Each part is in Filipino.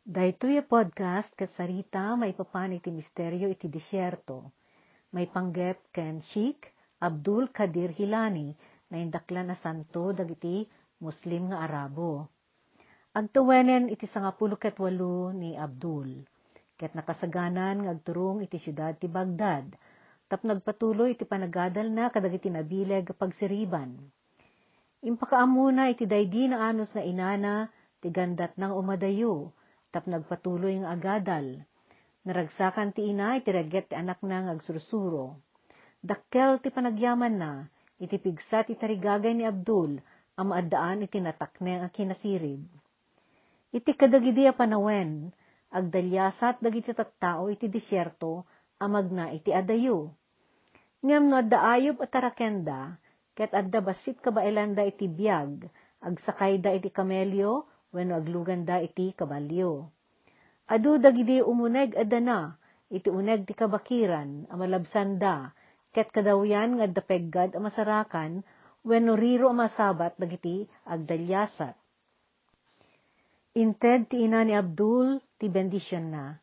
Daytoy podcast kasarita may papan iti misteryo iti disyerto. May panggep ken Sheikh Abdul Kadir Hilani na indaklan na santo dagiti Muslim nga Arabo. Agtuwenen iti sangapulo ket walo ni Abdul. Ket nakasaganan nga agturong iti syudad ti Bagdad. Tap nagpatuloy iti panagadal na kadagiti nabileg pagsiriban. Impakaamuna iti daydi na anos na inana ti gandat ng umadayo tap nagpatuloy ng agadal. Naragsakan ti ina, iti raget ti anak na ngagsursuro. Dakkel ti panagyaman na, iti pigsa ti tarigagay ni Abdul, ang maadaan iti natakne ang kinasirib. Iti kadagidi a panawen, agdalyasat dagiti tattao iti disyerto, amag na iti adayo. Ngam no adda ayub at tarakenda, ket adda basit kabailanda iti biyag, agsakay da iti kamelyo, wenno aglugan da iti kabalyo. Adu dagidi umuneg adana, iti uneg ti kabakiran, amalabsan da, ket kadawyan nga dapeggad a masarakan, wenno riro a masabat dagiti agdalyasat. Inted ti ina ni Abdul, ti bendisyon na.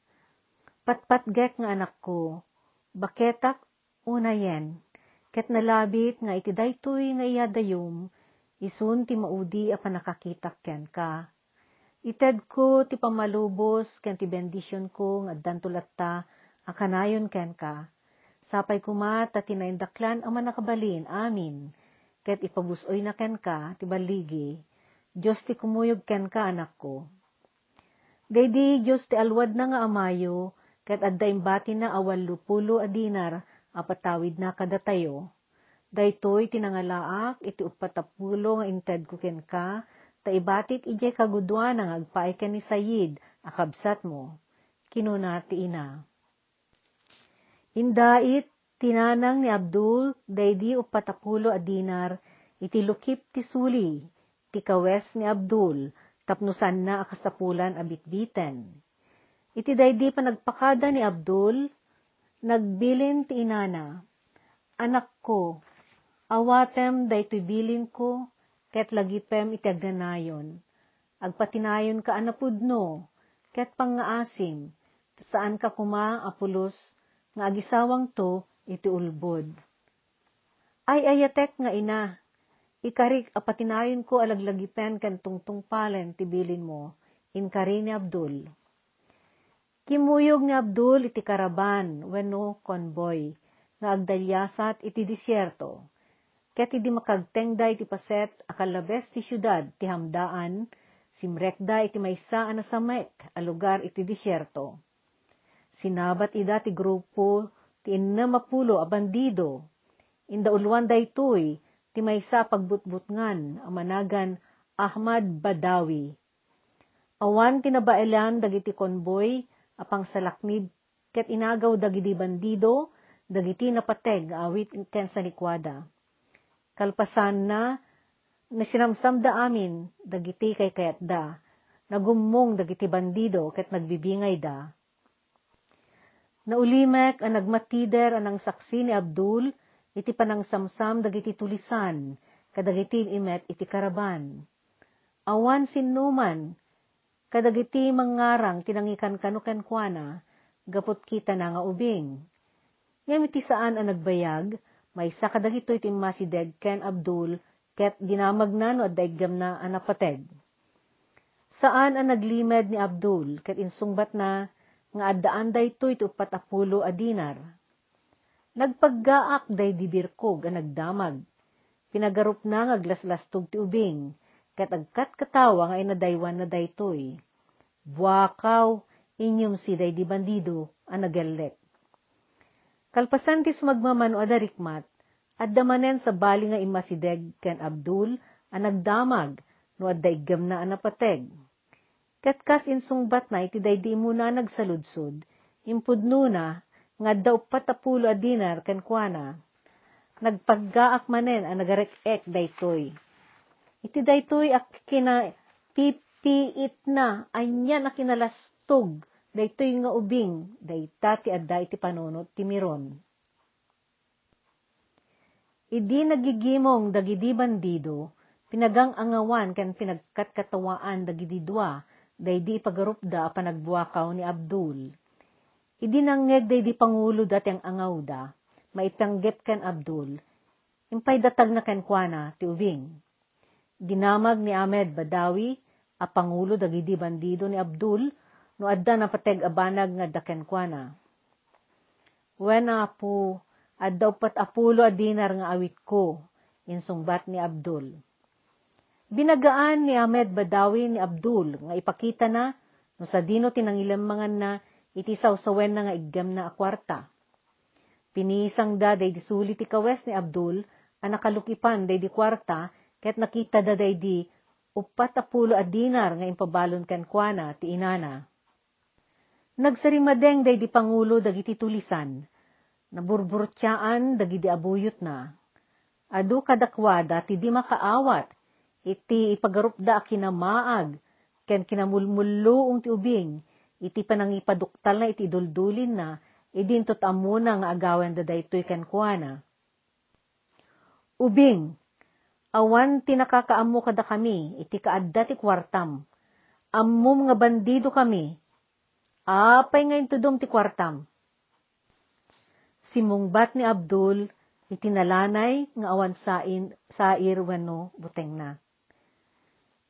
Patpatgek nga anak ko, baketak unayen, ket nalabit nga iti daytoy nga iyadayom, isun ti maudi a panakakitak ken ka Ited ko ti pamalubos ken ti bendisyon ko nga dantulatta akanayon ken ka. Sapay kuma ta tinaindaklan ang manakabalin, amin. Ket ipabusoy na ken ka ti baligi. Diyos ti kumuyog ken ka anak ko. Daydi Diyos ti alwad na nga amayo, ket adda imbati na awal lupulo a dinar apatawid na kadatayo. Daytoy tinangalaak iti upatapulo nga inted ko ken ka, ta ibatik ije kagudwan ang agpaay ka ni Sayid, akabsat mo. Kinuna ti ina. Indait, tinanang ni Abdul, daydi upatapulo a dinar, iti lukip ti suli, ti kawes ni Abdul, tapnusan na akasapulan a bitbiten. Iti daydi pa nagpakada ni Abdul, nagbilin ti inana, Anak ko, awatem daytoy bilin ko, ket lagipem iti agdanayon. Agpatinayon ka anapudno, ket pangaasim, saan ka kuma apulos, nga agisawang to iti ulbod. Ay ayatek nga ina, ikarik apatinayon ko alaglagipen kan tungtung palen tibilin mo, inkari ni Abdul. Kimuyog ni Abdul iti karaban, wenno convoy, nga agdalyasat iti disyerto Ket idi makagtengda iti paset akalabes ti syudad ti hamdaan, simrekda iti maysa na samek a lugar iti disyerto. Sinabat ida ti grupo ti innamapulo a bandido. Inda ulwan daytoy ti maysa pagbutbutngan a managan Ahmad Badawi. Awan tinabailan dagiti konboy apang salaknib ket inagaw dagiti bandido dagiti napateg awit ken sa likwada kalpasan na nasinamsam amin, dagiti kay kayat da, nagumong dagiti bandido ket nagbibingay da. Naulimek ang nagmatider anang saksi ni Abdul, iti panangsamsam dagiti tulisan, kadagiti imet iti karaban. Awan sinuman, kadagiti mangarang tinangikan kanuken kuana, gapot kita na nga ubing. Ngam iti saan ang nagbayag, may sakadagito iti masideg ken Abdul ket dinamag na no daygam na anapateg. Saan ang naglimed ni Abdul ket insungbat na nga addaan daytoy iti upat apulo a dinar. Nagpaggaak day dibirkog ang nagdamag. Pinagarup na nga glaslastog ti ubing, ket agkat katawa nga inadaywan na daytoy. Buakaw, inyong si day di bandido, ang nagellek. Kalpasan ti sumagmamano adarikmat, adda manen sa bali nga imasideg ken Abdul, ang nagdamag, no adda igam na anapateg. Ket kas insungbat na iti daydi muna nagsaludsod, impudno na, nga adda upatapulo a dinar ken kuana, nagpaggaak manen ang nagarek-ek daytoy. Iti daytoy ak kina pipiit na, anyan a kinalastog, daytoy nga ubing, dayta ti adda iti panunot ti miron. Idi nagigimong dagidi bandido, pinagang angawan kan pinagkatkatawaan dagidi dua, day di pagarupda panagbuakaw ni Abdul. Idinangeg day di pangulo dati ang angaw da, maipanggep ken Abdul, impay datag na ken kuana ti ubing. Dinamag ni Ahmed Badawi, a pangulo dagidi bandido ni Abdul, no adda na pateg abanag nga daken kuana. Wen apo, addaw pat apulo a dinar nga awit ko, insungbat ni Abdul. Binagaan ni Ahmed Badawi ni Abdul nga ipakita na no sa dino tinangilamangan na iti sawsawen na nga iggam na akwarta. Pinisang da day di sulit ikawes ni Abdul, ang nakalukipan day di kwarta, ket nakita da day di upat apulo a dinar nga impabalon kan kuana ti inana. Nagsarimadeng day di pangulo dagiti tulisan, naburburtyaan dagiti abuyot na. Adu kadakwada ti di makaawat, iti ipagarupda kinamaag, ken kinamulmullo ti ubing, iti panangipaduktal na iti duldulin na, idintot amuna nga agawan da daytoy ken kuana. Ubing, awan tinakakaammo kada kami, iti kaadda ti kwartam. Ammom nga bandido kami. Apay ngayon tudom ti kwartam. Simungbat ni Abdul, itinalanay nga awan sain, sair wano buteng na.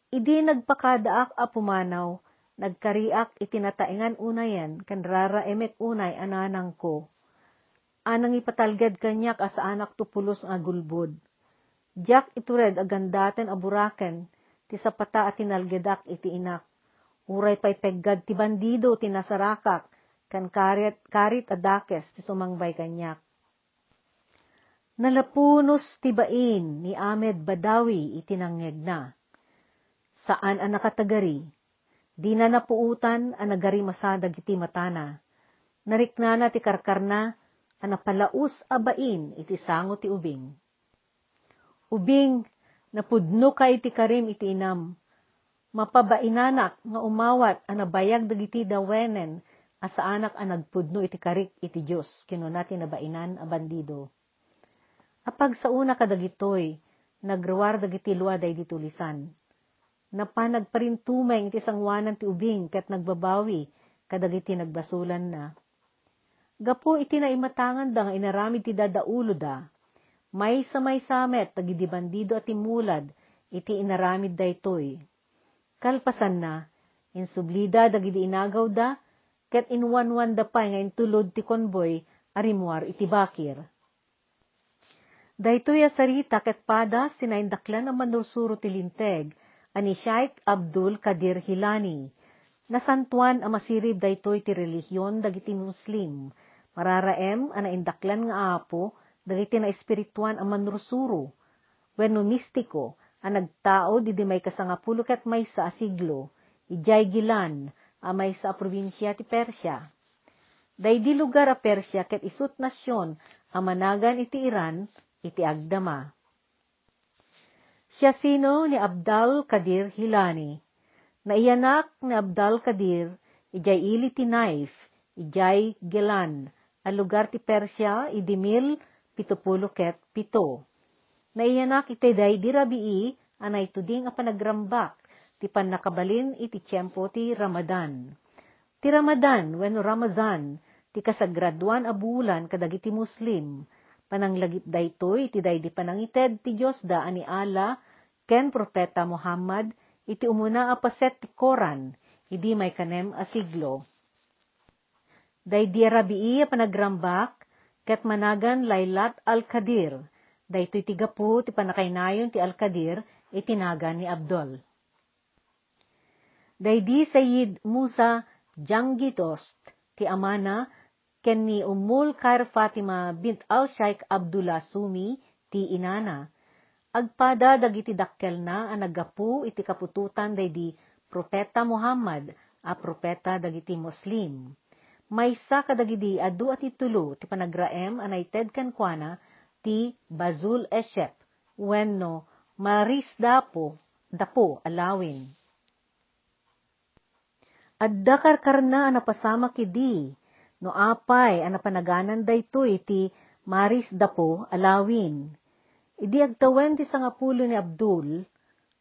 Idi nagpakadaak a pumanaw, nagkariak itinataingan unayan, kan rara emek unay ananang ko. Anang ipatalgad kanyak as anak tupulos nga gulbod. Jack itured agandaten aburaken, ti sapata at tinalgedak iti inak. Uray pay peggad ti bandido tinasarakak, kan karit, karit adakes ti sumangbay kanyak. Nalapunos tibain ni Ahmed Badawi itinangyag na. Saan ang nakatagari? Di na napuutan ang nagari masadag iti matana. Nariknana ti karkarna, ang napalaus abain iti sango ti ubing. Ubing, napudno ka iti karim iti inam. Mapabainanak nga umawat ang nabayag dagiti dawenen asa anak ang nagpudno iti karik iti Diyos, kino natin nabainan a bandido. Apag sa una kadagitoy, nagrawar dagiti luwaday ditulisan napanag pa rin tumeng iti sangwanan ti ubing ket nagbabawi kadagiti nagbasulan na. Gapo iti naimatangan da nga inaramid ti dadaulo da. May sa may samet tagidi bandido at imulad iti inaramid da itoy. Kalpasan na, insublida dagidi inagaw da, ket inwanwan da pay nga intulod ti konboy arimuar iti bakir. Daytoy sarita ket padas tinaindaklan ang manursuro ti linteg, ani Sheikh Abdul Kadir Hilani. Nasantuan ang masirib daytoy ti relihiyon dagiti Muslim. Mararaem ana indaklan nga apo dagiti na espirituan ang manursuro. Wenno mistiko ang nagtao di di may kasangapulo ket may sa asiglo. Ijay gilan a may sa probinsya ti Persya. Daydi lugar a Persya ket isut nasyon a managan iti Iran iti agdama. Siya sino ni Abdal Kadir Hilani. Naiyanak ni Abdal Kadir, ijay ili ti Naif, ijay Gelan, a lugar ti Persya, idimil, pitupulo ket pito. Naiyanak iti day di rabii, anay tuding a panagrambak, ti panakabalin iti tiyempo ti Ramadan. Ti Ramadan, when Ramazan, ti kasagraduan a bulan kadagiti Muslim, pananglagip daytoy iti daydi panangited ti Dios da ani ala ken propeta Muhammad iti umuna a paset ti Koran idi may kanem a siglo. Daydi rabii a panagrambak ket managan Laylat al-Kadir daytoy ti gapu ti panakaynayon ti al-Kadir itinagan ni Abdul. Daydi Sayyid Musa Jangitost ti amana ken ni Umul Khair Fatima bint al-Shaykh Abdullah Sumi ti inana. Agpada dagiti dakkel na ang nagapu iti kapututan daydi Propeta Muhammad a propeta dagiti Muslim. Maysa kadagidi adu at itulo ti panagraem anay ted kankwana ti Bazul Eshep wenno Maris Dapo Dapo alawin. Adda karkarna napasama kidi no apay ana panaganan dayto iti Maris Dapo alawin. Idi agtawen ti sangapulo ni Abdul,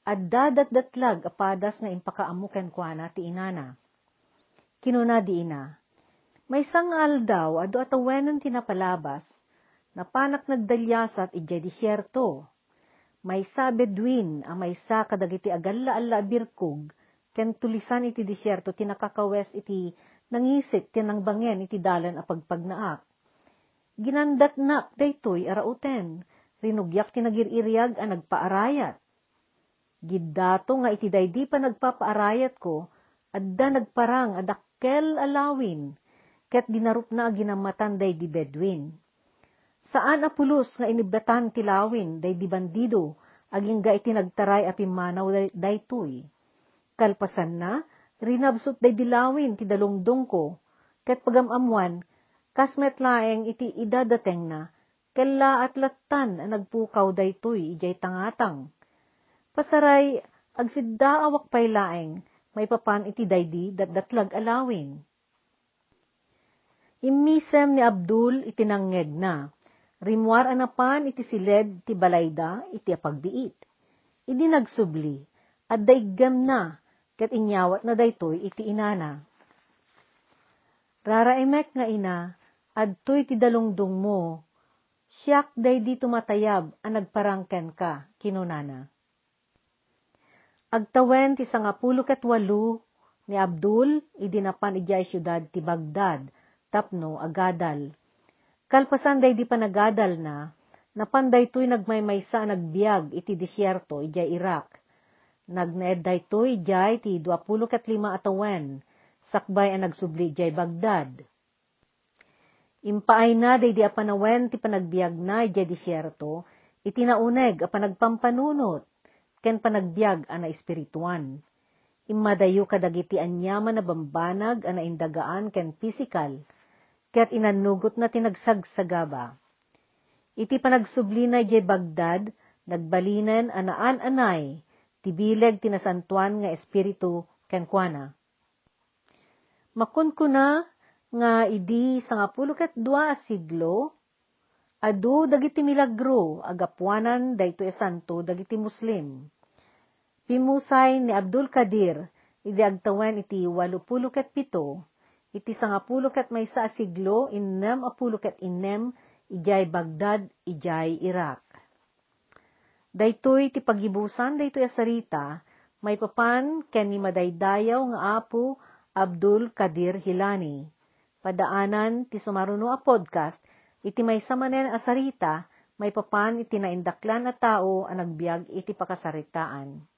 at dadatdatlag apadas nga impakaamuken kuana ti inana. Kinuna di ina, may sangal daw ado atawenan tinapalabas, na panak nagdalyasat ijay disyerto. May sa bedwin ang may sa kadagiti agalla alla birkog, ken tulisan iti disyerto tinakakawes iti nangisit tinangbangen iti dalan a pagpagnaak. Ginandatnak daytoy arauten, rinugyak tinagiriryag a nagpaarayat. Giddato nga iti daydi pa nagpapaarayat ko, adda nagparang adakkel alawin, ket dinarup na ginamatan day di Bedouin. Saan apulos nga inibdatan tilawin day di bandido, aging ga iti nagtaray apimanaw day tuy. Kalpasan na, rinabsot day dilawin ti dalungdong ko, ket pagamamuan, kasmet laeng iti idadateng na, kella at latan ang nagpukaw day tuy ijay tangatang. Pasaray, agsidda awak pay laeng, may papan iti daydi datdatlag alawin. Immisem ni Abdul itinangngeg na, rimwar anapan iti siled ti balayda iti apagbiit. Idi nagsubli, at daigam na, kat inyawat na daytoy iti inana. Raraimek nga ina, adtoy ti dalungdong mo, siyak day di tumatayab ang nagparangken ka, kinunana. Agtawen ti sangapulo ket walu ni Abdul, idinapan ijay syudad ti Bagdad, tapno agadal. Kalpasan day di pa nagadal na, napanday to'y nagmaymaysa nagbiag iti disyerto ijay Iraq. Nagneed day to'y ijay ti 25 atawen, sakbay ang nagsubli ijay Bagdad. Impaay na day di apanawen ti panagbiag na ijay disyerto, iti nauneg a panagpampanunot, ken panagbiag ana espirituan. Imadayo kadagiti anyaman na bambanag ana indagaan ken physical, ket inanugot na tinagsagsagaba. Iti panagsublina jay Bagdad, nagbalinen anaan anay, tibileg tinasantuan nga espiritu kenkwana. Makun ko na nga idi sangapulo ket dua siglo, adu dagiti milagro agapuanan dayto e santo dagiti muslim. Pimusay ni Abdul Kadir, idi agtawen iti walupulo ket pito, iti sangapulo ket maysa siglo innem apulo ket innem ijay Bagdad ijay Iraq. Daytoy ti pagibusan daytoy asarita may papan ken ni madaydayaw nga apo Abdul Kadir Hilani. Padaanan ti sumaruno a podcast iti may samanen asarita may papan iti naindaklan na tao ang nagbiag iti pakasaritaan.